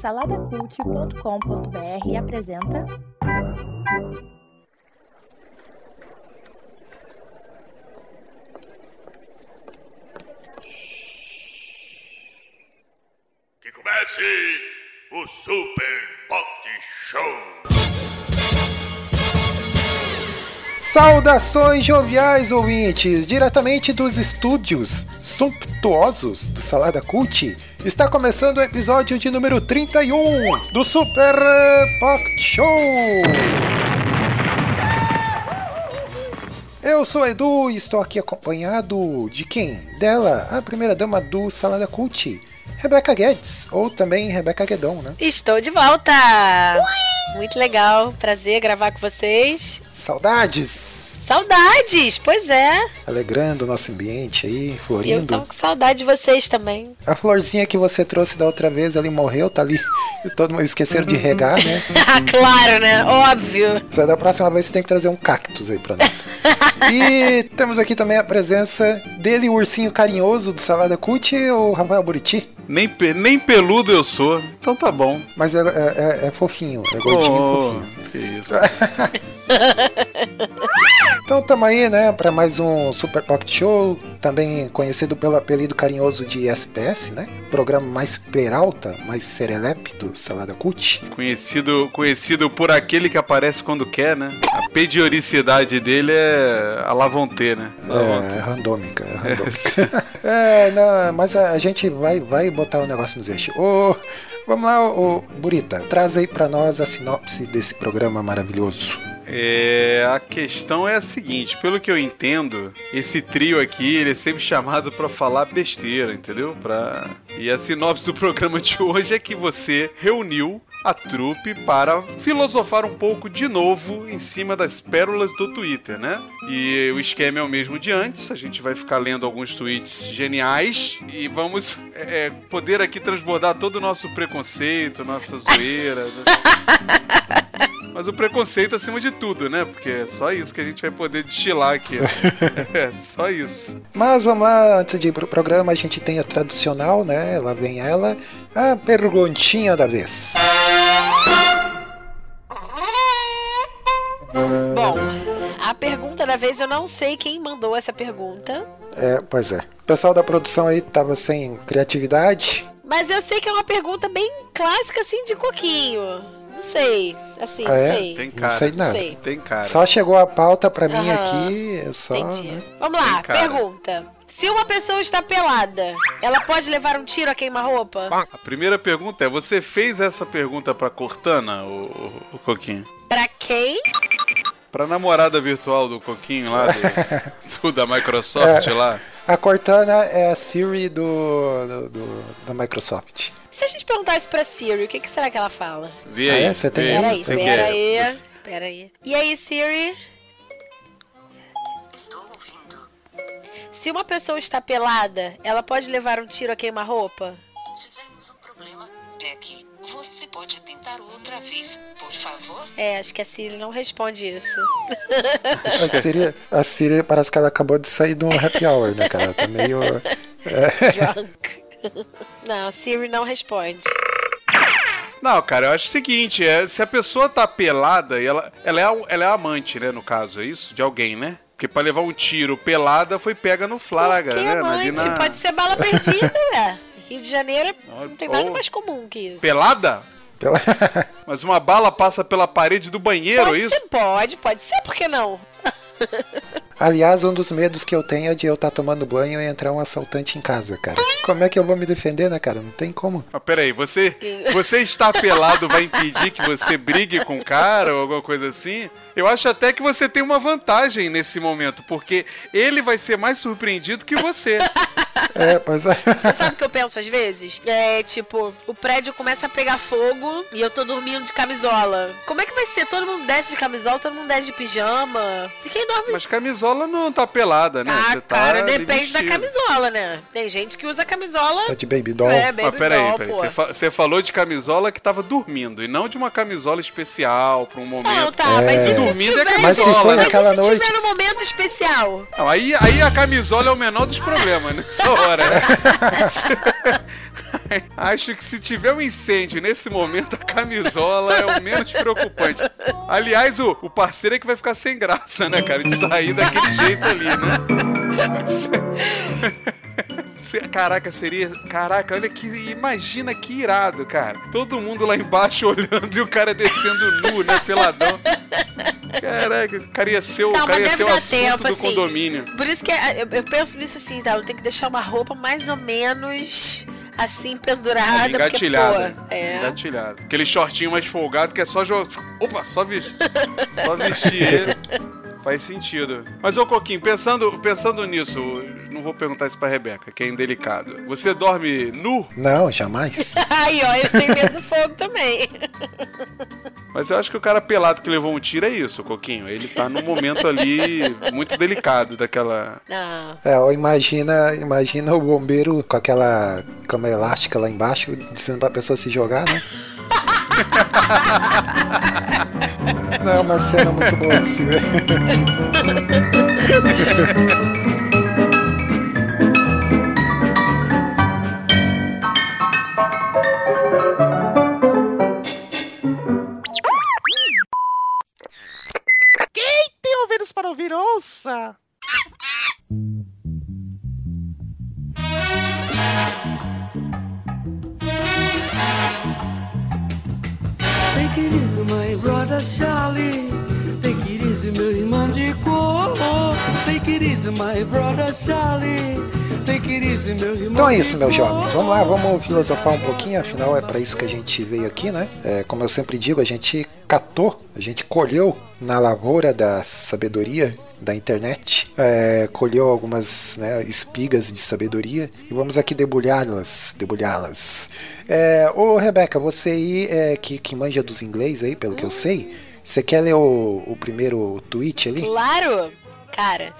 Saladacult.com.br apresenta. Que comece o Super Pot Show! Saudações joviais ouvintes, diretamente dos estúdios sumptuosos do Salada Cult. Está começando o episódio de número 31 do Super Pocket Show. Eu sou Edu e estou aqui acompanhado de quem? Dela, a primeira dama do Salada Cult, Rebeca Guedes, ou também Rebeca Guedon, né? Estou de volta! Muito legal, prazer gravar com vocês. Saudades! Saudades, pois é. Alegrando o nosso ambiente aí, Eu florindo. tô com saudade de vocês também. A florzinha que você trouxe da outra vez, ele morreu, tá ali. Todo mundo esqueceram de regar, né? Ah, claro, né? Óbvio. Só da próxima vez você tem que trazer um cactus aí pra nós. e temos aqui também a presença dele, o ursinho carinhoso do Salada Cult, o Rafael Buriti. Nem, pe- nem peludo eu sou, então tá bom. Mas é, é- é- é fofinho, é gordinho e Oh, fofinho. que isso. Então tamo aí, né, pra mais um Super Pocket Show, também conhecido pelo apelido carinhoso de SPS, né? Programa mais peralta, mais serelepe do Salada Cult. Conhecido, conhecido por aquele que aparece quando quer, né? A pedioricidade dele é a Lavonte, né? É, randômica, é randômica. é, não, mas a, gente vai, vai botar o negócio nos eixos. Ô, vamos lá, ô, Burita, traz aí pra nós a sinopse desse programa maravilhoso. É, a questão é a seguinte, pelo que eu entendo, esse trio aqui, ele é sempre chamado pra falar besteira, entendeu? Pra... E a sinopse do programa de hoje é que você reuniu a trupe para filosofar um pouco de novo em cima das pérolas do Twitter, né? E o esquema é o mesmo de antes, a gente vai ficar lendo alguns tweets geniais e vamos é, poder aqui transbordar todo o nosso preconceito, nossa zoeira, né? Mas o preconceito acima de tudo, né? Porque é só isso que a gente vai poder destilar aqui. é, só isso. Mas vamos lá, antes de ir pro programa, a gente tem a tradicional, né? Lá vem ela, a perguntinha da vez. Bom, a pergunta da vez eu não sei quem mandou essa pergunta, É, pois é. O pessoal da produção aí tava sem criatividade. mas eu sei que é uma pergunta bem clássica assim de coquinho. Não sei, assim, Ah, não é? sei. Tem Não cara. sei nada. sei. Tem cara. Só chegou a pauta pra mim Aham. aqui, é só. Entendi. né? Vamos lá, pergunta. Se uma pessoa está pelada, ela pode levar um tiro a queima-roupa? A primeira pergunta é: você fez essa pergunta pra Cortana, o, o, o Coquinho? Pra quem? Pra namorada virtual do Coquinho lá, do, do- da Microsoft lá? A Cortana é a Siri do, do- do- da Microsoft. Se a gente perguntar isso pra Siri, o que, que será que ela fala? Vê Ah, aí. é? Você tem vê aí? Pera aí, pera aí. E aí, Siri? Estou ouvindo. Se uma pessoa está pelada, ela pode levar um tiro a queima-roupa? Tivemos um problema, Becky. Você pode tentar outra vez, por favor? É, acho que a Siri não responde isso. A Siri, a Siri parece que ela acabou de sair de um happy hour, né, cara? Tá meio. Drunk. Não, a Siri não responde. Não, cara, eu acho o seguinte: é, se a pessoa tá pelada e ela, ela, é, ela é amante, né? No caso, é isso? De alguém, né? Porque pra levar um tiro pelada foi pega no flagra, né? amante Imagina. pode ser bala perdida, né? Rio de Janeiro não tem nada mais comum que isso. Pelada? Pela... Mas uma bala passa pela parede do banheiro, Pode isso? ser, pode, pode ser, por que não? Aliás, um dos medos que eu tenho é de eu estar tomando banho e entrar um assaltante em casa, cara. Como é que eu vou me defender, né, cara? Não tem como. Mas peraí, você, você está pelado vai impedir que você brigue com o cara ou alguma coisa assim? Eu acho até que você tem uma vantagem nesse momento, porque ele vai ser mais surpreendido que você. É, pois é. Você sabe o que eu penso às vezes? É tipo, o prédio começa a pegar fogo e eu tô dormindo de camisola. Como é que vai ser? Todo mundo desce de camisola, todo mundo desce de pijama. E quem dorme Mas camisola não tá pelada, né? Ah, Você tá cara, ali depende da camisola, né? Tem gente que usa camisola. Tá de baby doll. É, baby Mas peraí, doll, peraí. pô. Você, fa- você falou de camisola que tava dormindo e não de uma camisola especial pra um momento. Não, tá, É. mas e se Dormindo é tiver... Mas se camisola, for né? Mas se noite. tiver no momento especial? Não, aí, aí a camisola é o menor dos problemas nessa hora, né? Acho que se tiver um incêndio nesse momento, a camisola é o menos preocupante. Aliás, o, o parceiro é que vai ficar sem graça, né, cara? De sair daquele jeito ali, né? Caraca, seria. Caraca, olha que. Imagina que irado, cara. Todo mundo lá embaixo olhando e o cara descendo nu, né? Peladão. Caraca, o cara ia ser o, Não, cara ia ser o assunto tempo, do assim. condomínio. Por isso que é- eu, eu penso nisso assim, tá? Eu tenho que deixar uma roupa mais ou menos assim, pendurada. porque, Engatilhada. pô, é. Engatilhada. Aquele shortinho mais folgado que é só jogar. Opa, só vestir. só vestir ele. Faz sentido. Mas, ô Coquinho, pensando, pensando nisso, não vou perguntar isso pra Rebeca, que é indelicado. Você dorme nu? Não, jamais. Aí, ó, ele tem medo do fogo também. Mas eu acho que o cara pelado que levou um tiro é isso, Coquinho. Ele tá num momento ali muito delicado daquela. Não. É, ou imagina, imagina o bombeiro com aquela cama elástica lá embaixo, dizendo pra pessoa se jogar, né? Não, é uma cena muito boa de se ver. para ouvir, ouça! Take it easy, my brother Charlie. Take it easy, meu irmão de cor. Take it easy, my brother Charlie. Take it easy, meu irmão Então é isso, meus jovens. Vamos lá, vamos filosofar um pouquinho, afinal é para isso que a gente veio aqui, né? É, como eu sempre digo, a gente catou, a gente colheu na lavoura da sabedoria da internet, é, colheu algumas né, espigas de sabedoria e vamos aqui debulhá-las, debulhá-las. É, ô Rebeca, você aí é, que, que manja dos inglês aí, pelo que eu sei, você quer ler o, o primeiro tweet ali? Claro! Cara,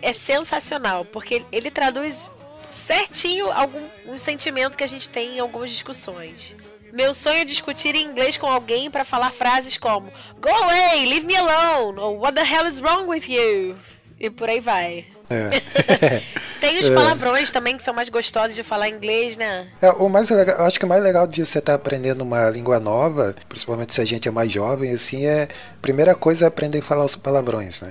é sensacional, porque ele traduz certinho algum um sentimento que a gente tem em algumas discussões. Meu sonho é discutir em inglês com alguém para falar frases como Go away, leave me alone, ou What the hell is wrong with you? E por aí vai. É. Tem os É. palavrões também que são mais gostosos de falar em inglês, né? É, o mais legal, eu acho que o mais legal de você estar aprendendo uma língua nova, principalmente se a gente é mais jovem, assim, é a primeira coisa é aprender a falar os palavrões, né?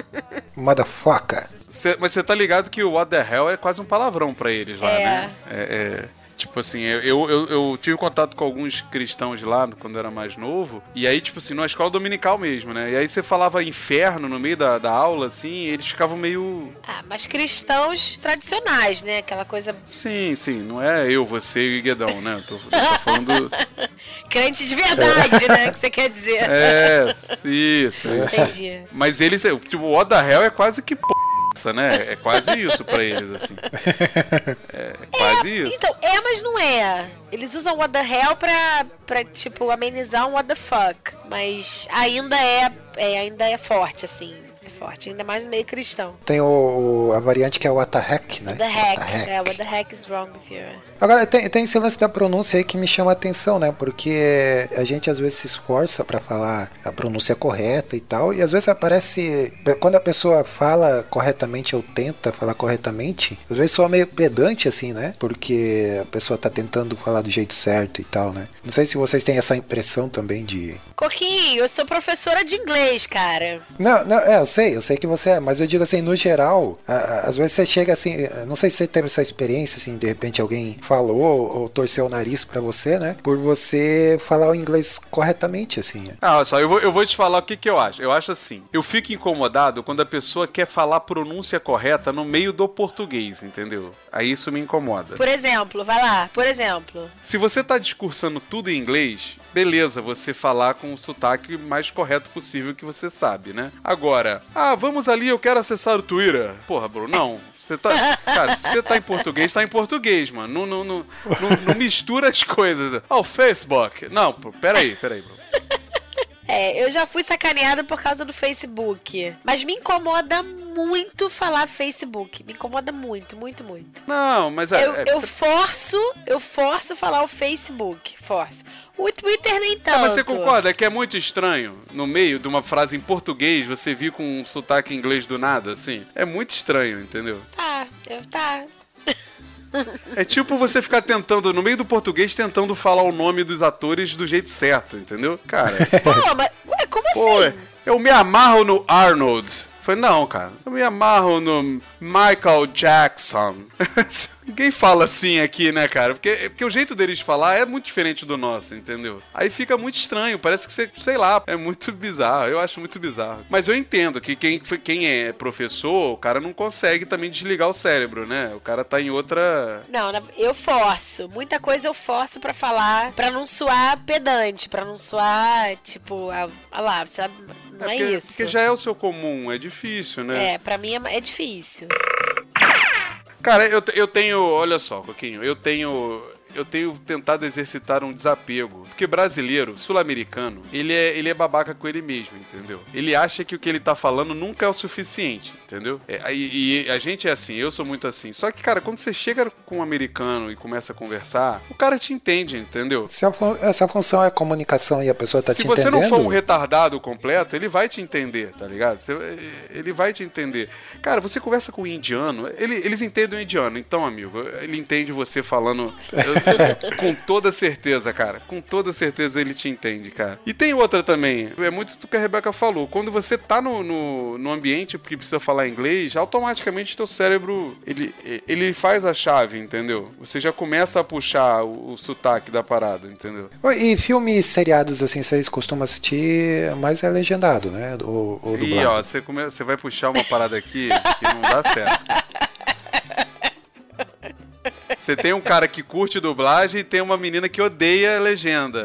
Motherfucker. Cê- mas você tá ligado que o What the hell é quase um palavrão pra eles lá, É. né? É, é, Tipo assim, eu, eu, eu- tive contato com alguns cristãos lá quando eu era mais novo, e aí, tipo assim, numa escola dominical mesmo, né? E aí você falava inferno no meio da, da aula, assim, e eles ficavam meio. Ah, mas cristãos tradicionais, né? Aquela coisa Sim, sim, não é eu, você e o Guedão, né? Eu tô, eu tô falando. crente de verdade, né? Que você quer dizer. É, isso, isso. Entendi. Mas eles, é, tipo, o the hell é quase que p, né? É quase isso pra eles, assim. É, quase isso. Então, é, mas não é. Eles usam what the hell pra, pra tipo, amenizar um what the fuck. Mas ainda é, é, ainda é forte, assim. Forte, ainda mais no meio cristão. Tem o, a variante que é o what the heck, né? The heck. What the heck. É, what the heck is wrong with you? Agora, tem, tem esse lance da pronúncia aí que me chama a atenção, né? Porque a gente às vezes se esforça pra falar a pronúncia correta e tal, e às vezes aparece. Quando a pessoa fala corretamente ou tenta falar corretamente, às vezes soa meio pedante assim, né? Porque a pessoa tá tentando falar do jeito certo e tal, né? Não sei se vocês têm essa impressão também de. Coquinho, eu sou professora de inglês, cara. Não, não, é, eu sei, eu sei que você é, mas eu digo assim, no geral, a- a- às vezes você chega assim, eh, não sei se você teve essa experiência, assim, de repente alguém falou ou torceu o nariz pra você, né? Por você falar o inglês corretamente, assim. né? Ah, olha só, eu vou, eu vou te falar o que, que eu acho. Eu acho assim, eu fico incomodado quando a pessoa quer falar a pronúncia correta no meio do português, entendeu? Aí isso me incomoda. Por exemplo, vai lá, por exemplo. Se você tá discursando tudo em inglês, beleza, você falar com o sotaque mais correto possível que você sabe, né? Agora, ah, vamos ali, eu quero acessar o Twitter. Porra, Bruno, não. Você tá. Cara, se você tá em português, tá em português, mano. Não, não, não, não, não mistura as coisas. Ah, o Facebook. Não, peraí, peraí, Bruno. É, eu já fui sacaneada por causa do Facebook. Mas me incomoda muito falar Facebook. Me incomoda muito, muito, muito. Não, mas é. eu, é, eu você- forço, eu forço falar o Facebook. Forço. O Twitter nem tanto. Mas você concorda que é muito estranho no meio de uma frase em português você vir com um sotaque inglês do nada, assim? É muito estranho, entendeu? Tá, eu, tá. É tipo você ficar tentando, no meio do português, tentando falar o nome dos atores do jeito certo, entendeu? Cara, Pô, mas. Ué, como pô, assim? eu me amarro no Arnold. Falei, não, cara, eu me amarro no Michael Jackson. Ninguém fala assim aqui, né, cara? Porque, porque o jeito deles falar é muito diferente do nosso, entendeu? Aí fica muito estranho, parece que você, sei lá, é muito bizarro. Eu acho muito bizarro. Mas eu entendo que quem, quem é professor, o cara não consegue também desligar o cérebro, né? O cara tá em outra. Não, eu forço. Muita coisa eu forço pra falar, pra não soar pedante, pra não soar, tipo, ah, ah lá, sabe? Não é, porque, isso. porque já é o seu comum, é difícil, né? É, pra mim é, é difícil. Cara, eu, eu tenho. Olha só, Coquinho, eu tenho. Eu tenho tentado exercitar um desapego. Porque brasileiro, sul-americano, ele é, ele é babaca com ele mesmo, entendeu? Ele acha que o que ele tá falando nunca é o suficiente, entendeu? É, e, e a gente é assim, eu sou muito assim. Só que, cara, quando você chega com um americano e começa a conversar, o cara te entende, entendeu? Se a função é comunicação e a pessoa tá Se te você entendendo. não for um retardado completo, ele vai te entender, tá ligado? Você- ele vai te entender. Cara, você conversa com o indiano, ele- eles entendem o indiano. Então, amigo, ele entende você falando eu- com toda certeza, cara. Com toda certeza ele te entende, cara. E tem outra também, é muito do que a Rebeca falou. Quando você tá no, no, no ambiente que precisa falar inglês, automaticamente teu cérebro, ele, ele faz a chave, entendeu? Você já começa a puxar o, o sotaque da parada, entendeu? E filmes seriados assim, vocês costumam assistir mais é legendado, né? Ou, ou E dublado. ó, você, come... você vai puxar uma parada aqui que não dá certo. Você tem um cara que curte dublagem e tem uma menina que odeia legenda,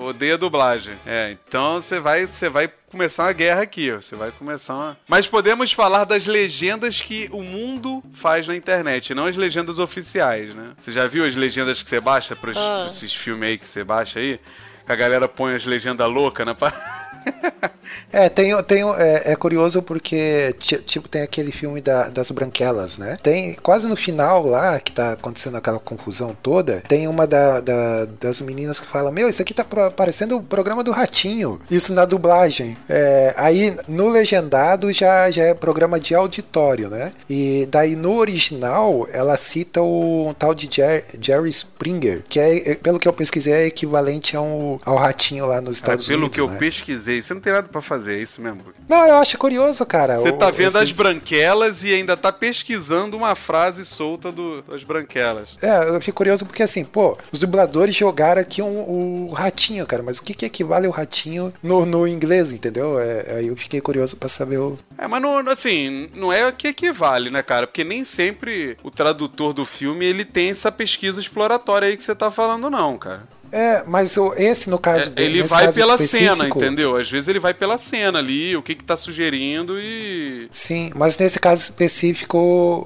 odeia dublagem. É, então você vai, você vai começar uma guerra aqui, ó. Você vai começar uma... Mas podemos falar das legendas que o mundo faz na internet, não as legendas oficiais, né? Você já viu as legendas que você baixa para Ah. esses filmes aí que você baixa aí? Que a galera põe as legendas loucas na parada. É, tem, tem, é, é curioso porque ti- tipo, tem aquele filme da- das branquelas, né? Tem quase no final lá, que tá acontecendo aquela confusão toda, tem uma da- da- das meninas que fala: Meu, isso aqui tá parecendo o programa do Ratinho. Isso na dublagem. É, aí no legendado já, já é programa de auditório, né? E daí no original ela cita o um tal de Jer- Jerry Springer, que é, é, pelo que eu pesquisei, é equivalente ao, ao Ratinho lá nos Cara, Estados pelo Unidos. que eu né? pesquisei, você não tem nada pra fazer, é isso mesmo? Não, eu acho curioso, cara. Você O- tá vendo as esses- branquelas e ainda tá pesquisando uma frase solta do- das branquelas. É, eu fico curioso porque assim, pô, os dubladores jogaram aqui um, o ratinho, cara, mas o que, que equivale o ratinho no, no inglês, entendeu? É, aí eu fiquei curioso pra saber o. É, mas não, assim, não é o que equivale, né, cara? Porque nem sempre o tradutor do filme ele tem essa pesquisa exploratória aí que você tá falando, não, cara. É, mas esse no caso É, ele vai pela específico- cena, entendeu? Às vezes ele vai pela cena ali, o que que tá sugerindo e. Sim, mas nesse caso específico,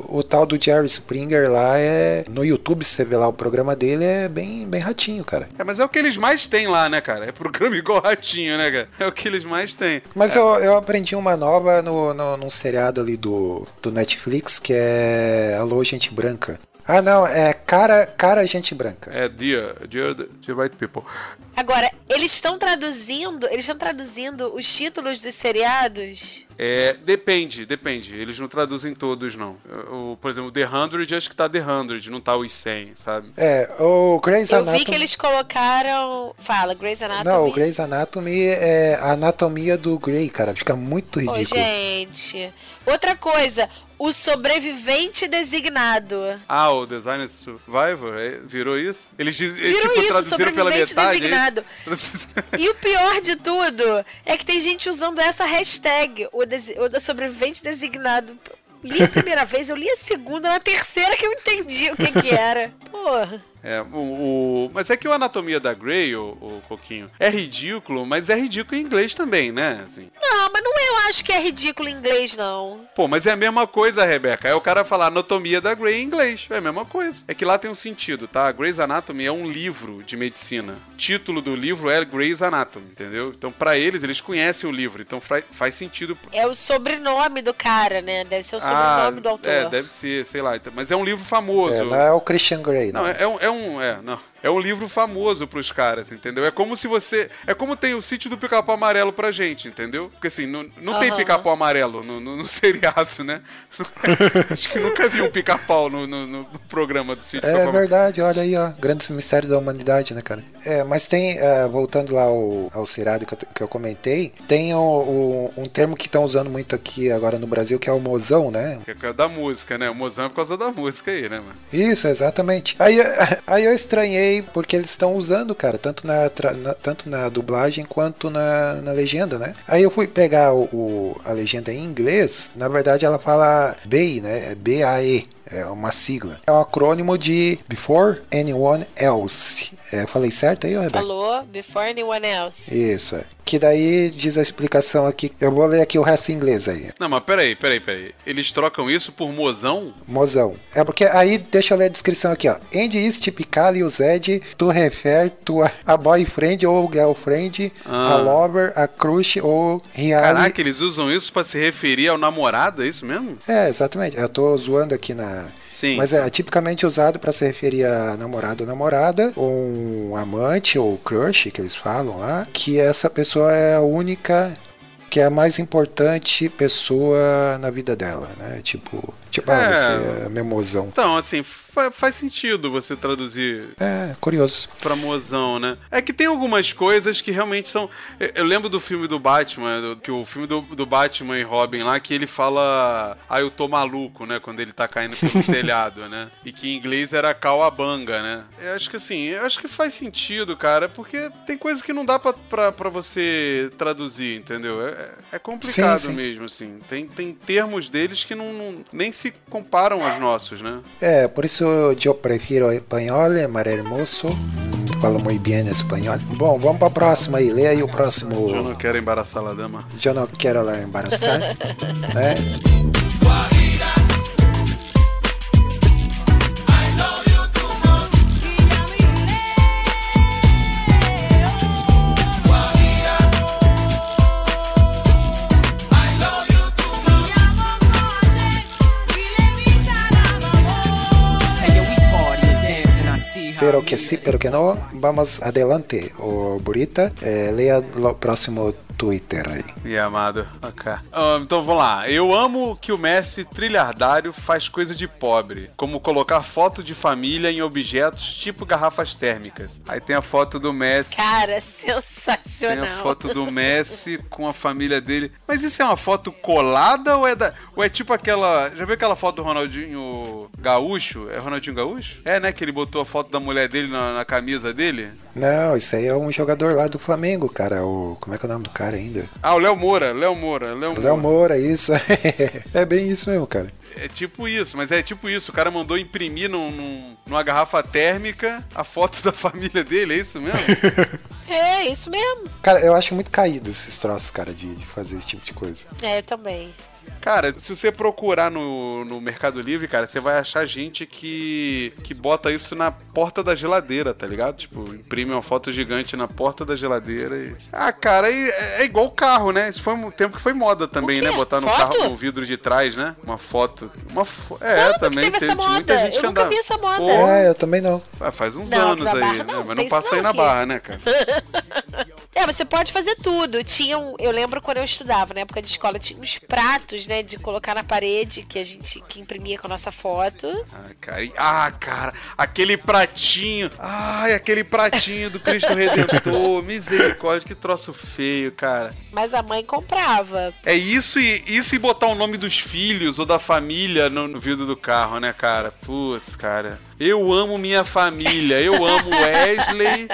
o, tal do Jerry Springer lá é. No YouTube, você vê lá o programa dele, é bem, bem ratinho, cara. É, mas é o que eles mais têm lá, né, cara? É programa igual ratinho, né, cara? É o que eles mais têm. Mas eu, eu aprendi uma nova no, no, num seriado ali do, do Netflix que é Alô Gente Branca. Ah, não, é Cara, cara Gente Branca. É, dear, dear, dear right people. Agora, eles estão traduzindo, eles estão traduzindo os títulos dos seriados? É, depende, depende. Eles não traduzem todos, não. O, por exemplo, The 100, acho que tá The 100, não tá os 100, sabe? É, o Grey's Eu Anatomy. vi que eles colocaram. Fala, Grey's Anatomy. Não, o Grey's Anatomy é a anatomia do Grey, cara. Fica muito Ô, ridículo. gente. Outra coisa, o sobrevivente designado. Ah, o Designer Survivor, é, virou isso? Eles, diz, Virou tipo, isso, traduziram pela sobrevivente metade. é designado. E o pior de tudo é que tem gente usando essa hashtag, o, desi- o sobrevivente designado. Li a primeira vez, eu li a segunda, na terceira que eu entendi o que que era. Porra. É, o, o- mas é que o Anatomia da Grey, o, o Coquinho, é ridículo, mas é ridículo em inglês também, né? Assim. Não, mas não eu acho que é ridículo em inglês, não. Pô, mas é a mesma coisa, Rebeca. É o cara falar Anatomia da Grey em inglês. É a mesma coisa. É que lá tem um sentido, tá? Grey's Anatomy é um livro de medicina. O título do livro é Grey's Anatomy, entendeu? Então, pra eles, eles conhecem o livro. Então, faz sentido É o sobrenome do cara, né? Deve ser o sobrenome do autor. É, deve ser, sei lá. Então, Mas é um livro famoso. É, não é o Christian Grey, Não, não. é, é um. É um é, não. É um livro famoso pros caras, entendeu? É como se você. É como tem o sítio do pica-pau amarelo pra gente, entendeu? Porque assim, não, não tem Aham. pica-pau amarelo no, no, no seriado, né? Acho que nunca vi um pica-pau no, no, no programa do sítio do É pica-pau amarelo. verdade, olha aí, ó. Grandes mistérios da humanidade, né, cara? É, mas tem, é, voltando lá ao, ao seriado que eu, que eu comentei, tem o, o- um termo que estão usando muito aqui agora no Brasil, que é o mozão, né? Que é da música, né? O mozão é por causa da música aí, né, mano? Isso, exatamente. Aí, aí eu estranhei porque eles estão usando, cara, tanto na, na- tanto na dublagem quanto na, na legenda, né? Aí eu fui pegar o, o- a legenda em inglês, na verdade ela fala BAE, né? É B-A-E. É uma sigla. É um acrônimo de Before Anyone Else. É, eu falei certo aí, Rebeca? Falou before anyone else. Isso, é. Que daí diz a explicação aqui. Eu vou ler aqui o resto em inglês aí. Não, mas peraí, peraí, peraí. Eles trocam isso por mozão? Mozão. É porque aí, deixa eu ler a descrição aqui, ó. And is typically used to refer to a, a boyfriend ou girlfriend, Ah. a lover, a crush ou real. Caraca, eles usam isso pra se referir ao namorado, é isso mesmo? É, exatamente. Eu tô zoando aqui na. Sim. Mas é tipicamente usado para se referir a namorado ou namorada, ou um amante ou crush, que eles falam lá, que essa pessoa é a única, que é a mais importante pessoa na vida dela, né? Tipo, tipo, ah, É. você é. Então, assim, fa- faz sentido você traduzir É, curioso. pra mozão, né? É que tem algumas coisas que realmente são. Eu, eu lembro do filme do Batman, que o filme do, do Batman e Robin lá, que ele fala. Ah, eu tô maluco, né? Quando ele tá caindo pelo telhado, né? E que em inglês era Cauabanga, né? Eu acho que assim, eu acho que faz sentido, cara, porque tem coisas que não dá pra, pra, pra você traduzir, entendeu? É, é complicado Sim, sim. mesmo, assim. Tem, tem termos deles que não, não- nem se comparam aos nossos, né? É, por isso eu prefiro espanhol, é mais hermoso. Falo muito bem espanhol. Bom, vamos pra próxima aí. Lê aí o próximo. Eu não quero embaraçar a dama. Eu não quero lá embaraçar. né? Pero que sí, pero que no. Vamos adelante. O Burita, eh, leia o próximo Twitter aí. E amado. Ok. Ah, então vamos lá. Eu amo que o Messi trilhardário faz coisa de pobre, como colocar foto de família em objetos tipo garrafas térmicas. Aí tem a foto do Messi. Cara, Tem a sensacional. foto do Messi com a família dele. Mas isso é uma foto colada ou é da. Ou é tipo aquela. Já viu aquela foto do Ronaldinho Gaúcho? É Ronaldinho Gaúcho? É, né? Que ele botou a foto da mulher dele na, na camisa dele. Não, isso aí é um jogador lá do Flamengo, cara. O, como é que é o nome do cara ainda? Ah, o Léo Moura, Léo Moura, Léo Moura. Léo Moura, isso. é bem isso mesmo, cara. É tipo isso, mas é tipo isso. O cara mandou imprimir num, num- numa garrafa térmica a foto da família dele, é isso mesmo? É, isso mesmo. Cara, eu acho muito caído esses troços, cara, de, de fazer esse tipo de coisa. É, eu também. Cara, se você procurar no, no Mercado Livre, cara, você vai achar gente que, que bota isso na porta da geladeira, tá ligado? Tipo, imprime uma foto gigante na porta da geladeira e. Ah, cara, é, é igual o carro, né? Isso foi um tempo que foi moda também, O né? Botar no Foto? carro, no vidro de trás, né? Uma foto. Uma fo... É, Quando também teve essa muita moda? gente Eu que nunca andava. vi essa moda. Pô, É, eu também não. ah, faz uns Não, anos aí, Barra né? não, Mas não passa aí na barra, né, cara? É, você pode fazer tudo. Tinha um, eu lembro quando eu estudava, na época de escola, tinha uns pratos, né, de colocar na parede que a gente que imprimia com a nossa foto. Ah, cara, ah, cara, aquele pratinho. Ai, aquele pratinho do Cristo Redentor. Misericórdia, que troço feio, cara. Mas a mãe comprava. É isso e isso e botar o nome dos filhos ou da família no, no vidro do carro, né, cara? Putz, cara. Eu amo minha família. Eu amo Wesley,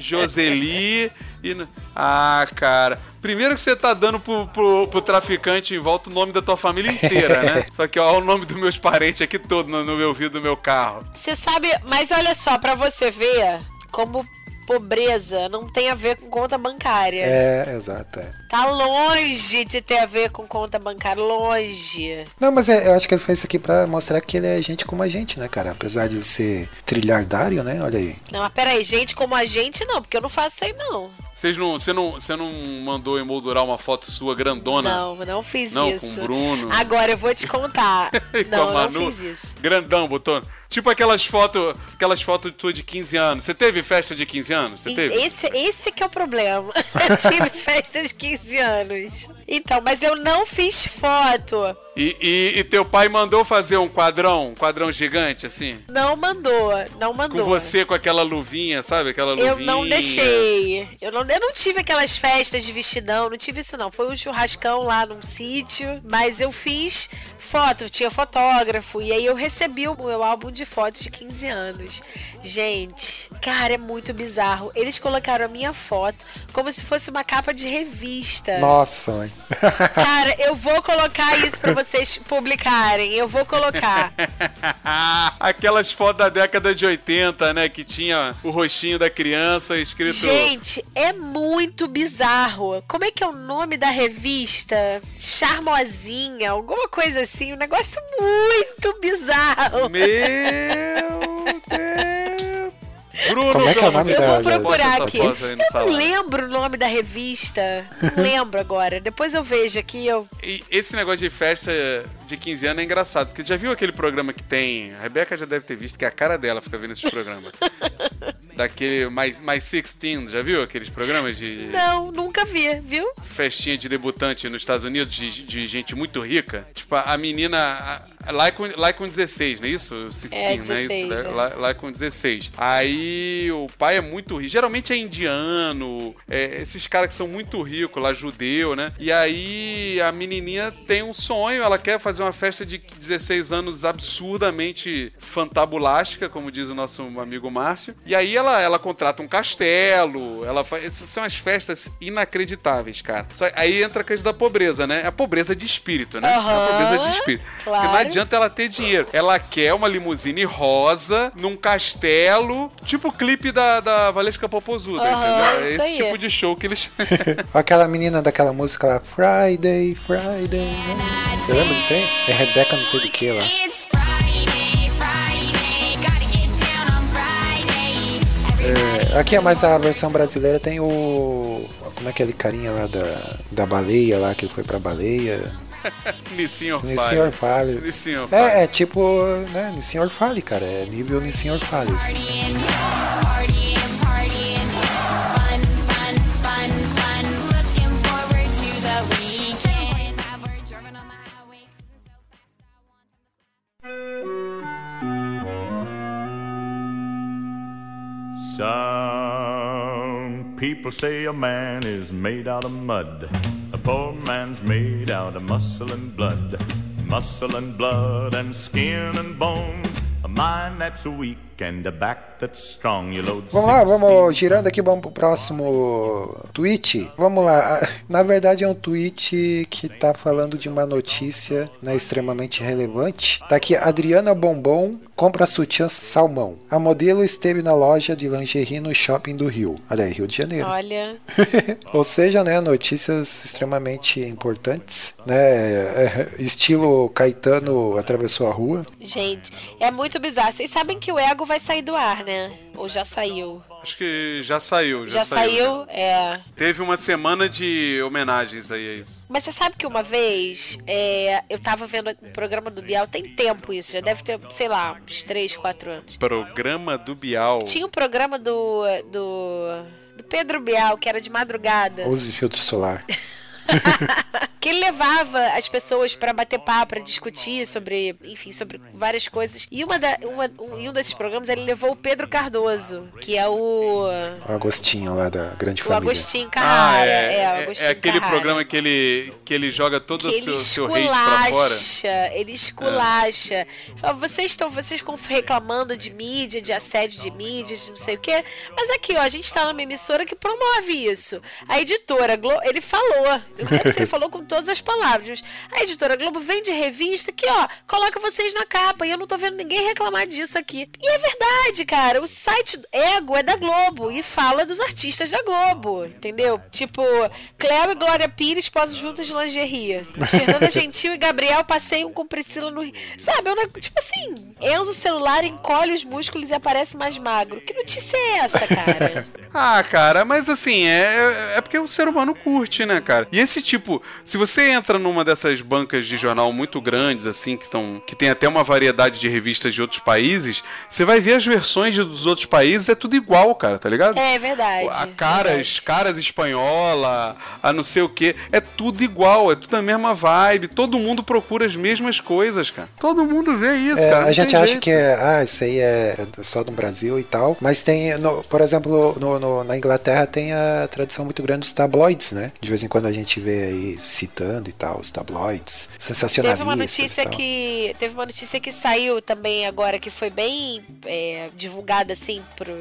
Joseli e. Ah, cara. Primeiro que você tá dando pro, pro, pro traficante em volta o nome da tua família inteira, né? Só que ó, o nome dos meus parentes aqui todo no, no meu vidro do meu carro. Você sabe, mas olha só, pra você ver como pobreza não tem a ver com conta bancária. É, exato. É. Tá longe de ter a ver com conta bancária, longe. Não, mas é, eu acho que ele fez isso aqui pra mostrar que ele é gente como a gente, né, cara? Apesar de ele ser trilhardário, né? Olha aí. Não, mas peraí, gente como a gente não, porque eu não faço isso aí não. Vocês não, você não, você não mandou emoldurar uma foto sua grandona? Não, não fiz Não, isso. com o Bruno. Agora eu vou te contar. Com não, não Manu? fiz isso. Grandão, botou. Tipo aquelas fotos, aquelas fotos tua de 15 anos. Você teve festa de 15 anos? Você teve? Esse, esse que é o problema. Eu tive festa de 15 anos. Então, mas eu não fiz foto. E, e- e teu pai mandou fazer um quadrão, um quadrão gigante, assim? Não mandou, não mandou. Com você com aquela luvinha, sabe? Aquela luvinha. Eu não deixei. Eu não, eu não tive aquelas festas de vestidão, não tive isso não. Foi um churrascão lá num sítio, mas eu fiz foto, tinha fotógrafo, e aí eu recebi o meu álbum de fotos de 15 anos. Gente, cara, é muito bizarro. Eles colocaram a minha foto como se fosse uma capa de revista. Nossa, mãe. Cara, eu vou colocar isso pra vocês publicarem. Eu vou colocar. Aquelas fotos da década de 80, né? Que tinha o rostinho da criança escrito. Gente, é muito bizarro. Como é que é o nome da revista? Charmosinha, alguma coisa assim. Um negócio muito bizarro. Meu Deus. Bruno, Como é que é o nome Eu vou procurar aqui. Eu não lembro o nome da revista. Não lembro agora. Depois eu vejo aqui. Eu... E esse negócio de festa de 15 anos é engraçado, porque já viu aquele programa que tem. A Rebeca já deve ter visto, que é a cara dela fica vendo esses programas. Daquele mais, mais 16, já viu aqueles programas de Não, nunca vi, viu? festinha de debutante nos Estados Unidos de, de gente muito rica? Tipo, a menina. A- Lá com, lá com 16, não é isso? 16, É, não é isso? 16, é. Lá, lá com 16. Aí o pai é muito rico. Geralmente é indiano, é, esses caras que são muito ricos, lá judeu, né? E aí a menininha tem um sonho, ela quer fazer uma festa de 16 anos absurdamente fantabulástica, como diz o nosso amigo Márcio. E aí ela, ela contrata um castelo, ela faz. Essas são as festas inacreditáveis, cara. Só, aí entra a coisa da pobreza, né? É a pobreza de espírito, né? É a pobreza de espírito. Porque não claro. Adianta ela ter dinheiro. Ela quer uma limusine rosa num castelo, tipo o clipe da, da Valesca Popozuda, Aham, entendeu? É esse aí. tipo de show que eles. Aquela menina daquela música lá, Friday, Friday. né? Você lembra disso aí? É Rebeca não sei do que lá. É, aqui é mais a versão brasileira tem o. Como é aquele carinha lá da, da baleia lá que foi pra baleia? Nissin Orfale. Nissin Orfale. Nissin Orfale. É, é tipo, né, Nissin Orfale, cara. É nível Nissin Orfale. assim. Some people say a man is made out of mud. Poor man's made out of muscle and blood. Muscle and blood and skin and bones. A mind that's weak and a back that's strong. You load Vamos lá, 16 vamos girando aqui, vamos pro próximo tweet. Vamos lá, na verdade é um tweet que tá falando de uma notícia né, extremamente relevante. Tá aqui, Adriana Bombom compra sutiã salmão. A modelo esteve na loja de lingerie no shopping do Rio. Olha aí, Rio de Janeiro. Olha. Ou seja, né, notícias extremamente importantes, né, é, estilo Caetano atravessou a rua. Gente, é muito bizarro. Vocês sabem que o ego vai sair do ar, né? Ou já saiu? Acho que já saiu, já, Já, saiu? É. Teve uma semana de homenagens aí a isso. Mas você sabe que uma vez é, eu tava vendo um programa do Bial, tem tempo isso, já deve ter, sei lá, uns 3, 4 anos. Programa do Bial. Tinha um programa do, do, do Pedro Bial, que era de madrugada, Use filtro solar. que ele levava as pessoas pra bater papo, pra discutir sobre, enfim, sobre várias coisas. E uma da, uma, um, em um desses programas ele levou o Pedro Cardoso, que é o, O Agostinho lá da Grande o Família. Agostinho Carrara. é, o Agostinho é aquele Carrara. programa que ele, que ele joga todo o seu, ele seu hate pra fora. esculacha, ele esculacha. Fala, Vocês estão, vocês reclamando de mídia, de assédio de mídia, de não sei o quê. Mas aqui, ó, a gente tá numa emissora que promove isso. A editora Globo, ele falou, não ele falou com todas as palavras, a editora Globo vende revista que, ó, coloca vocês na capa e eu não tô vendo ninguém reclamar disso aqui. E é verdade, cara, o site Ego é da Globo e fala dos artistas da Globo, entendeu? Tipo, Cléo e Glória Pires posam juntas de lingerie. Fernanda Gentil e Gabriel passeiam com Priscila no Rio. Sabe, é neg- tipo assim, Enzo celular encolhe os músculos e aparece mais magro. Que notícia é essa, cara? Ah, cara, mas assim, é, é porque o ser humano curte, né, cara? E esse tipo, se você entra numa dessas bancas de jornal muito grandes, assim, que, estão, que tem até uma variedade de revistas de outros países, você vai ver as versões de- dos outros países, é tudo igual, cara, tá ligado? É verdade. A caras, caras espanhola, a não sei o que, é tudo igual, é tudo a mesma vibe, todo mundo procura as mesmas coisas, cara. Todo mundo vê isso, É, cara. a gente acha jeito. que é, ah, isso aí é só no Brasil e tal, mas tem, no- por exemplo, no- no- na Inglaterra tem a tradição muito grande dos tabloides, né? De vez em quando a gente vê aí citando e tal, os tabloides sensacionalistas. Teve uma notícia que. Teve uma notícia que saiu também agora, que foi bem é, divulgada assim pro.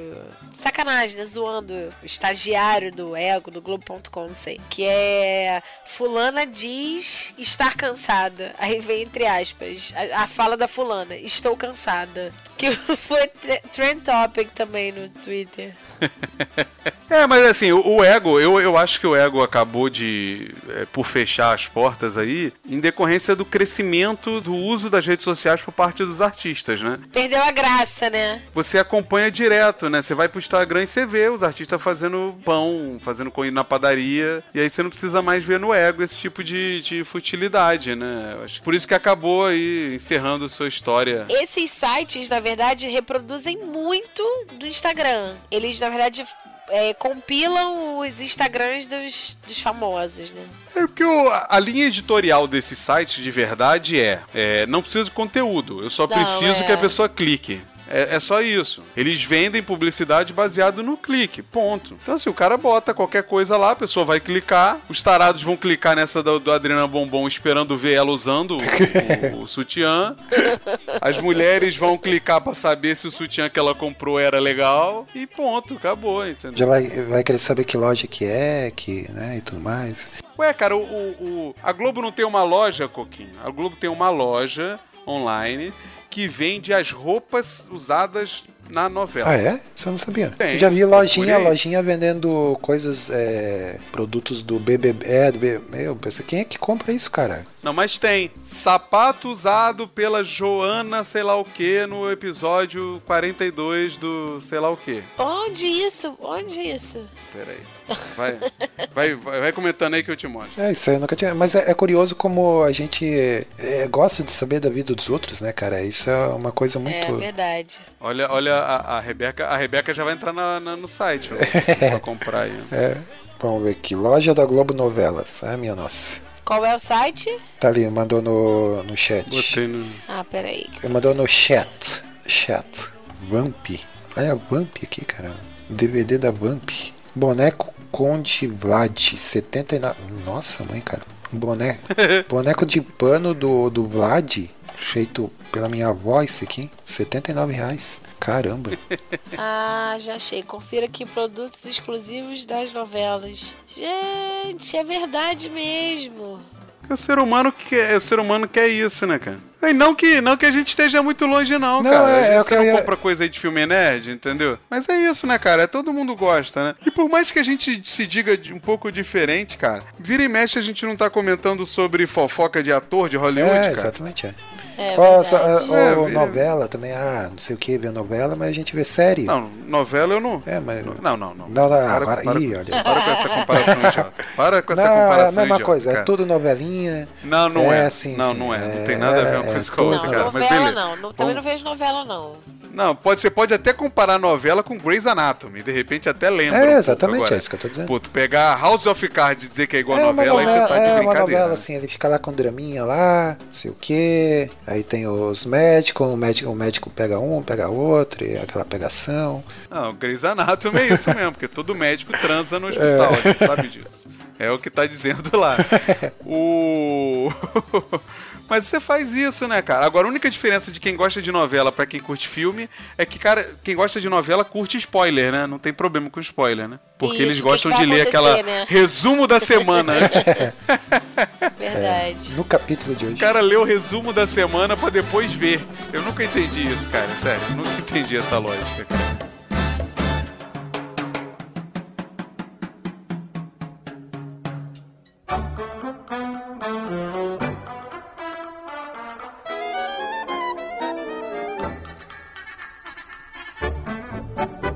Sacanagem, né? Zoando o estagiário do Ego, do Globo.com, não sei. Que é. Fulana diz estar cansada. Aí vem entre aspas. A, a fala da fulana, estou cansada. Que foi tre- trend topic também no Twitter. É, mas assim, o, o ego, eu, eu acho que o ego acabou de, é, por fechar as portas aí, em decorrência do crescimento do uso das redes sociais por parte dos artistas, né? Perdeu a graça, né? Você acompanha direto, né? Você vai pro Instagram e você vê os artistas fazendo pão, fazendo coisa na padaria, e aí você não precisa mais ver no ego esse tipo de, de futilidade, né? Por isso que acabou aí encerrando sua história. Esses sites, na verdade, reproduzem muito do Instagram. Eles, na verdade, é, compilam os Instagrams dos, dos famosos, né? É porque o- a linha editorial desses sites de verdade é, é, não preciso de conteúdo, eu só Não, preciso é. que a pessoa clique. É, é só isso. Eles vendem publicidade baseado no clique, ponto. Então, assim, o cara bota qualquer coisa lá, a pessoa vai clicar, os tarados vão clicar nessa do, do Adriana Bombom esperando ver ela usando o, o- o sutiã. As mulheres vão clicar pra saber se o sutiã que ela comprou era legal e ponto, acabou, entendeu? Já vai, vai querer saber que loja que é, que, né, e tudo mais. Ué, cara, o, o- o- a Globo não tem uma loja, Coquinho? A Globo tem uma loja online que vende as roupas usadas na novela. Ah, é? Isso eu não sabia. Tem, Eu já vi lojinha, procurei. lojinha vendendo coisas, é, produtos do BBB. É, do BBB. Meu, pensa, quem é que compra isso, cara? Não, mas tem. Sapato usado pela Joana, sei lá o que, no episódio 42 do sei lá o que. Onde isso? Onde isso? Peraí. Vai, vai, vai, vai comentando aí que eu te mostro. É, isso aí eu nunca tinha. Mas é, é curioso como a gente é, gosta de saber da vida dos outros, né, cara? Isso é uma coisa É muito. verdade. Olha, olha a, a Rebeca. A Rebeca já vai entrar na- na- no site ó, pra comprar aí. É. Vamos ver aqui. Loja da Globo Novelas. Ah, minha nossa. Qual é o site? Tá ali, mandou no, no chat. Botei no. Ah, peraí. Ele mandou no chat. Chat. Vamp. Olha a Vamp aqui, cara. DVD da Vamp. Boneco Conde Vlad. 79. Nossa, mãe, cara. Um boneco. boneco de pano do, do Vlad. Feito pela minha avó, esse aqui. 79 reais. Caramba. Ah, já achei. Confira aqui produtos exclusivos das novelas. Gente, é verdade mesmo. O ser humano quer, o ser humano quer isso, né, cara? E não que, não que a gente esteja muito longe, não, Não, cara. é- A gente- é você que não ia- compra coisa aí de filme nerd, entendeu? Mas é isso, né, cara? É, todo mundo gosta, né? E por mais que a gente se diga um pouco diferente, cara, vira e mexe a gente não tá comentando sobre fofoca de ator de Hollywood, É, cara. exatamente, é. É só- ó, É, novela também, ah, não sei o que, vê novela, mas a gente vê série. Não, novela eu não. É, mas. Não, não, não. Não, não, Para- agora. para ih, com- olha. Para com essa comparação idiota. Para com essa Não, é a comparação mesma idiota, coisa, é cara. tudo novelinha. Não, não é. sim, não, sim, não é. Não é, tem nada a ver uma é, coisa com a outra, Não, cara. Mas novela beleza. não. não. Também não vejo novela, não. Não, pode, você pode até comparar novela com Grey's Anatomy. De repente até lembra. um É, pouco exatamente, é isso que eu tô dizendo. Pô, tu pegar House of Cards e dizer que é igual é uma novela, aí novela, você tá de é uma brincadeira. novela né? assim, ele fica lá com draminha lá, não sei o que. Aí tem os médicos, o médico, o médico pega um, pega outro, e aquela pegação. Não, Grey's Anatomy é isso mesmo, porque todo médico transa no hospital, a gente sabe disso. É o que tá dizendo lá. O. Mas você faz isso, né, cara? Agora, a única diferença de quem gosta de novela pra quem curte filme é que, cara, quem gosta de novela curte spoiler, né? Não tem problema com spoiler, né? Porque Isso, eles que gostam que vai de ler aquela né? resumo da semana antes. Verdade. No capítulo de hoje. O cara lê o resumo da semana pra depois ver. Eu nunca entendi isso, cara. Sério, eu nunca entendi essa lógica, cara.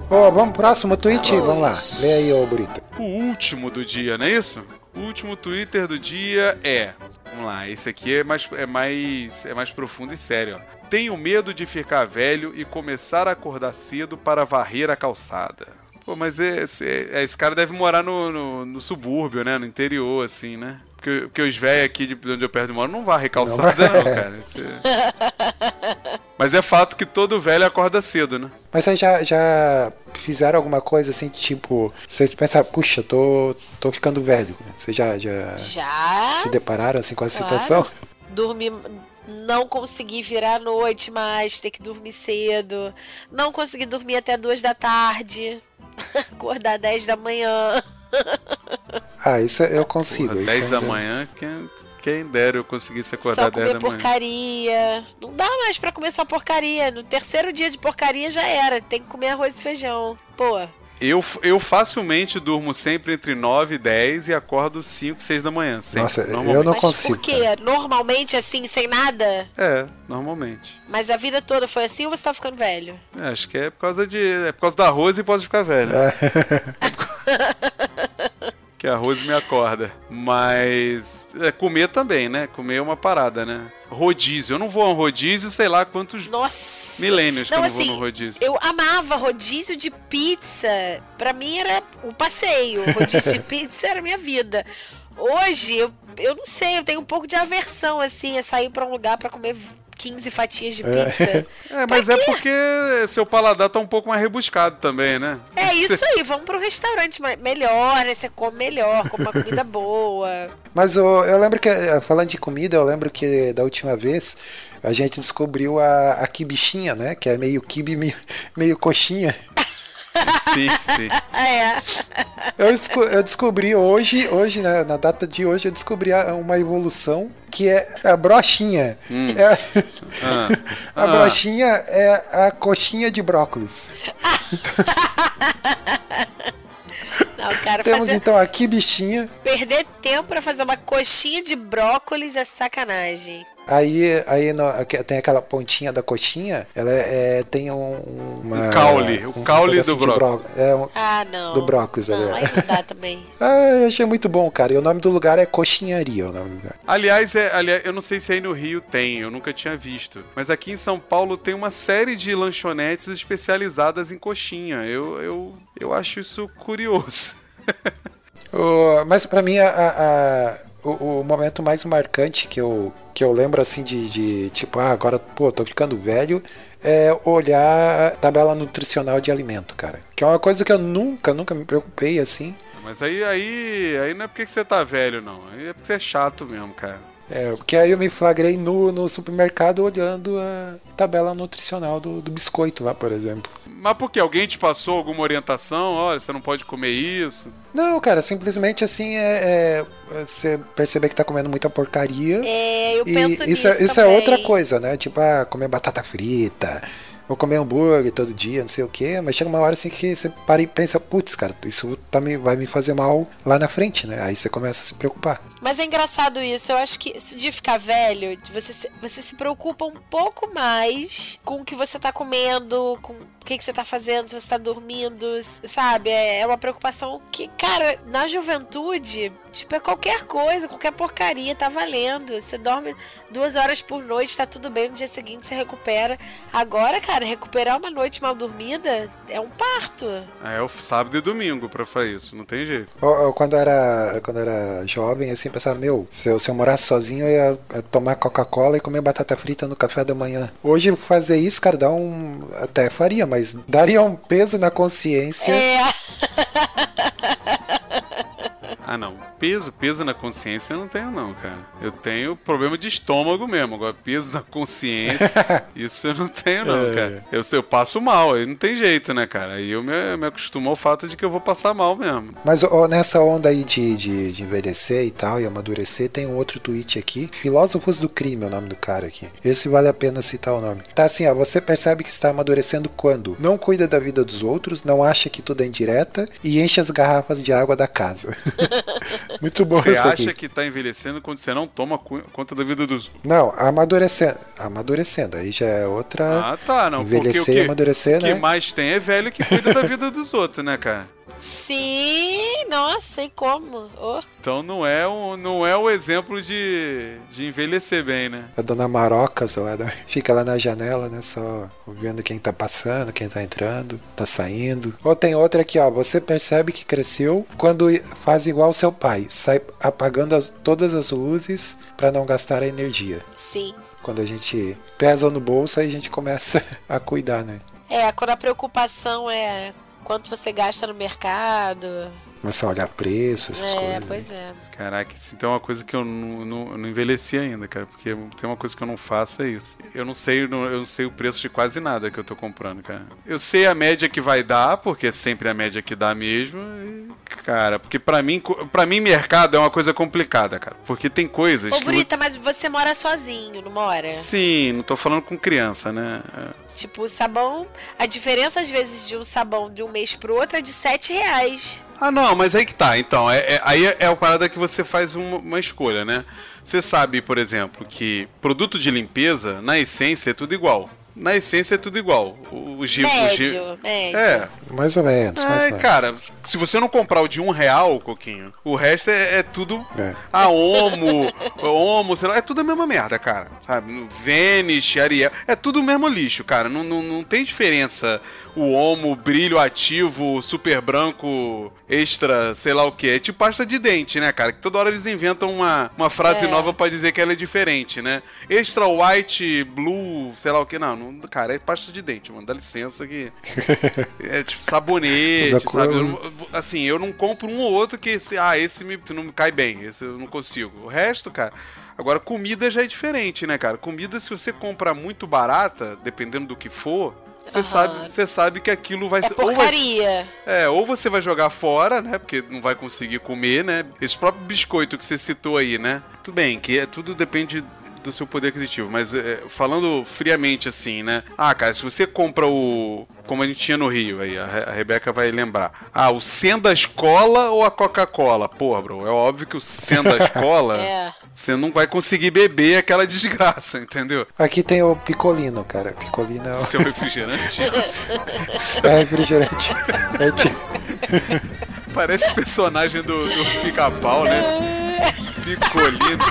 Ô, vamos próximo tweet? Vamos lá. Lê aí, ô Burita. O último do dia, não é isso? O último Twitter do dia é. Vamos lá, esse aqui é mais, é mais, é mais profundo e sério. Ó. Tenho medo de ficar velho e começar a acordar cedo para varrer a calçada. Pô, mas esse, esse cara deve morar no, no, no subúrbio, né? No interior, assim, né? Porque, porque os velhos aqui de onde eu perto moro não varrem calçada, não, Não. cara. Isso é- Mas é fato que todo velho acorda cedo, né? Mas vocês já, já fizeram alguma coisa assim, tipo, vocês pensaram, puxa, tô, tô ficando velho. Vocês já, já Já. se depararam assim com essa Claro. situação? Dormir. Não consegui virar à noite mais, ter que dormir cedo. Não consegui dormir até duas da tarde. Acordar 10 da manhã. Ah, isso eu consigo. Porra, isso 10 da ainda- manhã, quem, quem dera eu conseguisse acordar só 10 comer da manhã. porcaria. Não dá mais pra comer só porcaria. No terceiro dia de porcaria já era. Tem que comer arroz e feijão. Pô, Eu, eu facilmente durmo sempre entre 9 e 10 e acordo 5, 6 da manhã. Sempre, Nossa, eu normalmente. não mas consigo, por quê? Normalmente assim, sem nada? É, normalmente. Mas a vida toda foi assim ou você tá ficando velho? É, acho que é por causa de. É por causa do arroz e pode ficar velho. É. que arroz me acorda. Mas. É, comer também, né? Comer é uma parada, né? Rodízio. Eu não vou a um rodízio, sei lá quantos Nossa! milênios que Não, eu não assim, vou no rodízio. Eu amava rodízio de pizza. Pra mim era o passeio. Rodízio de pizza era a minha vida. Hoje, eu, eu não sei, eu tenho um pouco de aversão, assim, a sair pra um lugar pra comer 15 fatias de pizza. É, mas é porque seu paladar tá um pouco mais rebuscado também, né? É isso aí, vamos pro restaurante melhor, né? Você come melhor, come uma comida boa. Mas ô, eu lembro que, eh, falando de comida, eu lembro que da última vez a gente descobriu a, a quibichinha, né? Que é meio quibe, meio, meio coxinha. Sim, sim. É. Eu, eu descobri hoje, hoje né, na data de hoje, eu descobri uma evolução que é a brochinha. É- Ah. a Ah. brochinha é a coxinha de brócolis. Não, cara, Temos fazer, então a quibichinha. perder tempo pra fazer uma coxinha de brócolis é sacanagem. Aí, aí no- tem aquela pontinha da coxinha, ela é, é- tem um, uma, Um caule, o um caule pedacinho do brócolis. bró- É, um- Ah, não. Do brócolis, Não, ali. aí não dá também. Ah, eu achei muito bom, cara. E o nome do lugar é Coxinharia, o nome do lugar. Aliás, é, aliás, eu não sei se aí no Rio tem, eu nunca tinha visto. Mas aqui em São Paulo tem uma série de lanchonetes especializadas em coxinha. Eu, eu, eu acho isso curioso. O- mas pra mim, a- a- a- o, o momento mais marcante que eu, que eu lembro, assim, de, de tipo, ah, agora, pô, tô ficando velho, é olhar a tabela nutricional de alimento, cara. Que é uma coisa que eu nunca, nunca me preocupei, assim. Mas aí, aí, aí não é porque que você tá velho, não. Aí é porque você é chato mesmo, cara. É, porque aí eu me flagrei no, no supermercado olhando a tabela nutricional do, do biscoito lá, por exemplo. Mas por que? Alguém te passou alguma orientação? Olha, você não pode comer isso. Não, cara, simplesmente assim é, é você perceber que tá comendo muita porcaria. É, eu e penso isso, nisso é- isso é outra coisa, né? Tipo, ah, comer batata frita, ou comer hambúrguer todo dia, não sei o quê. Mas chega uma hora assim que você para e pensa, putz, cara, isso tá me, vai me fazer mal lá na frente, né? Aí você começa a se preocupar. Mas é engraçado isso. Eu acho que isso de ficar velho, você se, você se preocupa um pouco mais com o que você tá comendo, com o que, que você tá fazendo, se você tá dormindo, sabe? É, é uma preocupação que, cara, na juventude, tipo, é qualquer coisa, qualquer porcaria tá valendo. Você dorme duas horas por noite, tá tudo bem, no dia seguinte você recupera. Agora, cara, recuperar uma noite mal dormida é um parto. É o sábado e domingo pra fazer isso, não tem jeito. Eu- eu, quando, eu era, quando era jovem, assim, eu pensava, meu, se eu, se eu morasse sozinho, eu ia tomar Coca-Cola e comer batata frita no café da manhã. Hoje, fazer isso, cara, dá um. Até faria, mas daria um peso na consciência. É. Ah, não. Peso, peso na consciência eu não tenho, não, cara. Eu tenho problema de estômago mesmo. Agora, peso na consciência, isso eu não tenho, não, É. cara. Eu, eu passo mal, aí não tem jeito, né, cara? Aí eu me, me acostumo ao fato de que eu vou passar mal mesmo. Mas ó, nessa onda aí de, de, de envelhecer e tal, e amadurecer, tem um outro tweet aqui. Filósofos do crime é o nome do cara aqui. Esse vale a pena citar o nome. Tá assim, ó, você percebe que está amadurecendo quando não cuida da vida dos outros, não acha que tudo é indireta e enche as garrafas de água da casa. Muito bom Você acha aqui. que tá envelhecendo quando você não toma conta da vida dos. Não, amadurecendo. Amadurecendo, aí já é outra. Ah, tá, não. Envelhecer e amadurecer, o que né? mais tem é velho que cuida da vida dos outros, né, cara? Sim, Nossa, e como? Oh. Então não é um, não é o exemplo de, de envelhecer bem, né? A dona Marocas lá, né? fica lá na janela, né? Só vendo quem tá passando, quem tá entrando, tá saindo. Ou tem outra aqui, ó. Você percebe que cresceu quando faz igual o seu pai. Sai apagando as- todas as luzes para não gastar a energia. Sim. Quando a gente pesa no bolso, aí a gente começa a cuidar, né? É, quando a preocupação é quanto você gasta no mercado. Começa a olhar preço, essas é, coisas. pois é. Caraca, isso então é uma coisa que eu não, não, não envelheci ainda, cara. Porque tem uma coisa que eu não faço é isso. Eu não sei, eu não sei o preço de quase nada que eu tô comprando, cara. Eu sei a média que vai dar, porque é sempre a média que dá mesmo. e, cara, porque pra mim, para mim mercado é uma coisa complicada, cara. Porque tem coisas Ô, que Bonita, mas você mora sozinho, não mora? Sim, não tô falando com criança, né? Tipo, o sabão. A diferença, às vezes, de um sabão de um mês pro outro é de 7 reais. Ah, não, mas aí que tá. Então, é, é- aí é, a parada que você faz uma, uma escolha, né? Você sabe, por exemplo, que produto de limpeza, na essência, é tudo igual. Na essência é tudo igual. O, o gi- o gi- Médio, médio. É, Mais ou menos, mais ou é, menos. cara, se você não comprar o de um real, Coquinho, o resto é, é tudo. É. A Omo, Omo, sei lá, é tudo a mesma merda, cara. Sabe? Vênus, Ariel, é tudo o mesmo lixo, cara. Não, não, não tem diferença o Omo, brilho ativo, super branco, extra, sei lá o que. É tipo pasta de dente, né, cara? Que toda hora eles inventam uma, uma frase É. nova pra dizer que ela é diferente, né? Extra white, blue, sei lá o que. Não, não, cara, é pasta de dente, mano. Dá licença que. É tipo sabonete, sabe? Eu não- assim, eu não compro um ou outro que esse, ah, esse me, não me cai bem, esse eu não consigo. O resto, cara. Agora, comida já é diferente, né, cara? Comida, se você comprar muito barata, dependendo do que for, você Aham. sabe, você sabe que aquilo vai É ser. ou vai- porcaria. é, ou você vai jogar fora, né? Porque não vai conseguir comer, né? Esse próprio biscoito que você citou aí, né? Tudo bem, que é, tudo depende do seu poder aquisitivo, mas é, falando friamente assim, né? Ah, cara, se você compra o. Como a gente tinha no Rio, aí a, Re- a Rebeca vai lembrar. Ah, o Sendas Escola ou a Coca-Cola? Porra, bro, é óbvio que o Sendas Escola É. você não vai conseguir beber aquela desgraça, entendeu? Aqui tem o Picolino, cara. Picolino é o Seu refrigerante. é refrigerante. É tipo- Parece personagem do, do pica-pau, né? Picolino.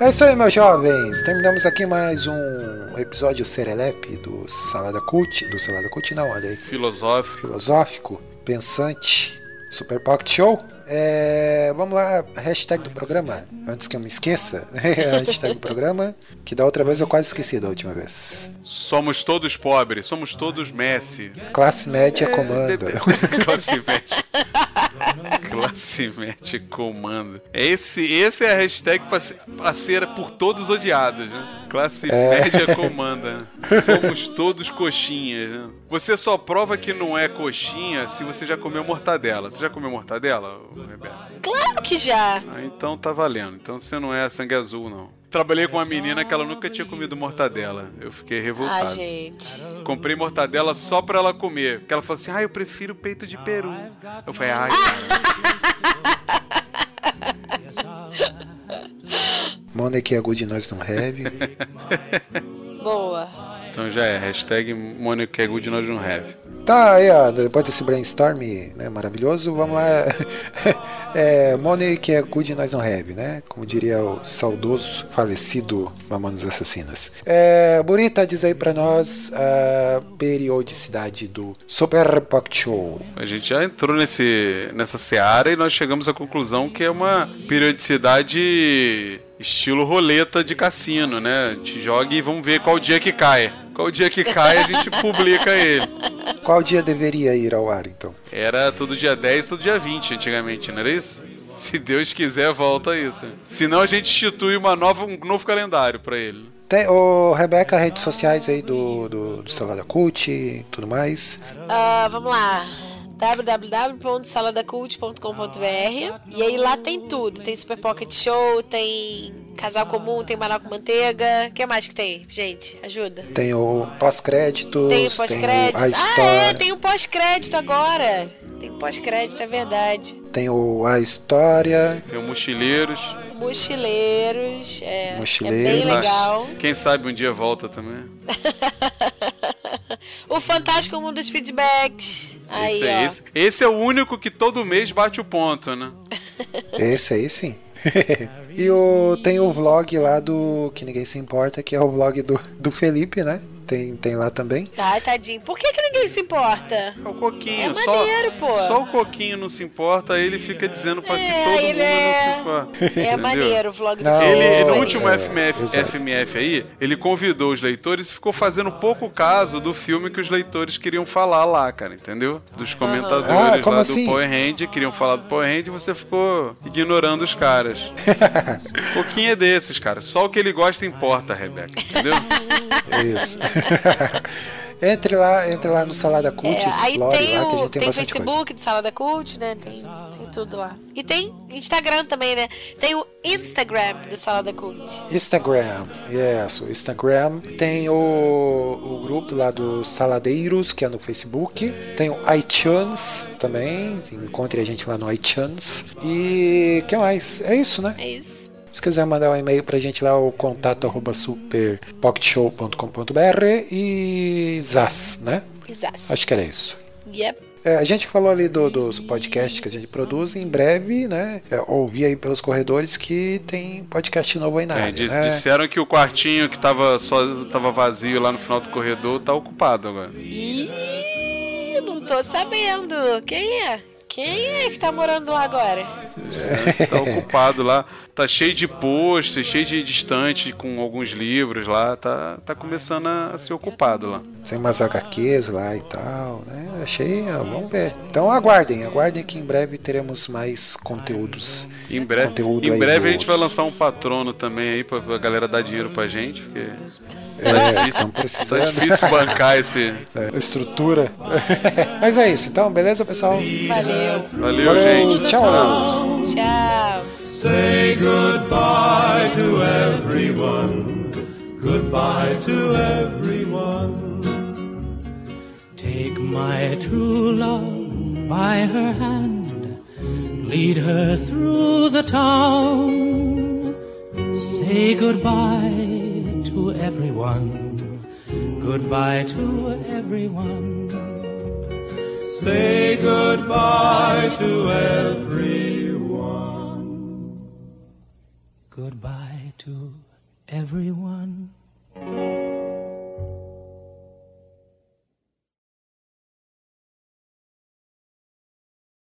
É isso aí, meus jovens. Terminamos aqui mais um episódio serelepe do Salada Cult. Do Salada Cult, não, olha aí. Filosófico. Filosófico, pensante, Super Pocket Show. É, vamos lá, hashtag do programa. Antes que eu me esqueça, hashtag do programa. Que da outra vez eu quase esqueci da última vez. Somos todos pobres, somos todos Messi. Classe média comanda. Classe média. Classe média comanda. Esse, esse é a hashtag pra ser, ser por todos odiados, né? Classe É. média comanda. Somos todos coxinhas, né? Você só prova que não é coxinha se você já comeu mortadela. Você já comeu mortadela, Rebeca? Claro que já. Ah, então tá valendo. Então você não é sangue azul, não. Trabalhei com uma menina que ela nunca tinha comido mortadela. Eu fiquei Ah, revoltado. gente. Comprei mortadela só pra ela comer. Porque ela falou assim: ah, eu prefiro peito de peru. Eu falei: ai, Money é good nós não have. Boa. então já é. Hashtag Monica é good nós não have. Tá, aí, ó, depois desse brainstorm né, maravilhoso, vamos lá. É, money que é good nós não have, né? Como diria o saudoso, falecido Mamonos Assassinos. É, Bonita, diz aí pra nós a periodicidade do Super Pocket Show. A gente já entrou nesse, nessa seara e nós chegamos à conclusão que é uma periodicidade estilo roleta de cassino, né? Gente joga e vamos ver qual dia que cai. Qual dia que cai a gente publica ele. Qual dia deveria ir ao ar, então? Era todo dia 10, todo dia 20 antigamente, não era isso? Se Deus quiser, volta isso. Senão a gente institui uma nova, um novo calendário pra ele. Tem, ô, Rebeca, redes sociais aí do, do, do Salada Cult e tudo mais. Ah, vamos lá www.saladacult.com.br e aí lá tem tudo, tem Super Pocket Show, tem Casal Comum, tem Maral com Manteiga, o que mais que tem? Gente, ajuda. Tem o pós-créditos, Tem o tem, pós-crédito. Ah, é, tem o pós-crédito agora. Tem o pós-crédito, é verdade. tem o A História, Tem o Mochileiros. Mochileiros, é, Mochileiros. é bem legal. Quem sabe um dia volta também. O Fantástico Mundo dos Feedbacks. Aí, esse, ó. é, esse, esse é o único que todo mês bate o ponto, né? esse aí sim. e o, tem o vlog lá do Que Ninguém Se Importa, que é o vlog do, do Felipe, né? Tem, tem lá também. Ai, tadinho. Por que, que ninguém se importa? É o Coquinho. É só, maneiro, pô. só o Coquinho não se importa, aí ele fica dizendo pra que É, todo mundo ele é- não se importa. É maneiro o vlog do Não, Ele, Felipe. no último é, FMF. FMF aí, ele convidou os leitores e ficou fazendo pouco caso do filme que os leitores queriam falar lá, cara, entendeu? Dos comentadores Ah, lá assim? do Power Hand, queriam falar do Power Hand e você ficou ignorando os caras. Pouquinho é desses, cara. Só o que ele gosta importa, Rebeca, entendeu? Isso. entre lá, entre lá no Salada Cult, É, explore tem lá que a o gente tem, tem bastante Facebook do Salada Cult, né? Tem, tem tudo lá. E tem Instagram também, né? Tem o Instagram do Salada Cult. coisa. Instagram, yes, o Instagram. Tem o, o grupo lá dos Saladeiros, que é no Facebook. Tem o iTunes também. Encontre a gente lá no iTunes. E que mais? É isso, né? É isso. Se quiser mandar um e-mail pra gente lá, o contato arroba superpocketshow.com.br e Zaz, né? Exato. Acho que era isso. Yep. É, a gente falou ali do- dos podcasts que a gente produz, em breve, né? É, ouvi aí pelos corredores que tem podcast novo aí na É, área, dis- né? Disseram que o quartinho que tava, só, tava vazio lá no final do corredor tá ocupado agora. Ih, não tô sabendo. Quem é? Quem é que tá morando lá agora? Que tá ocupado lá. Tá cheio de posts, cheio de distante com alguns livros lá. Tá, tá começando a, a ser ocupado lá. Tem umas HQs lá e tal, né? Achei, vamos ver. Então aguardem, aguardem que em breve teremos mais conteúdos. Em breve, Conteúdo em breve a gente vai lançar um patrono também aí pra a galera dar dinheiro pra gente, porque É, difícil. estão tá precisando. difícil bancar esse. É, estrutura. Mas é isso, então, beleza, pessoal? Valeu. Valeu, Valeu, gente. tchau. Tchau. Say goodbye to everyone. Goodbye to everyone. Take my true love by her hand, lead her through the town. Say goodbye to everyone, goodbye to everyone. Say goodbye to everyone. Goodbye to everyone.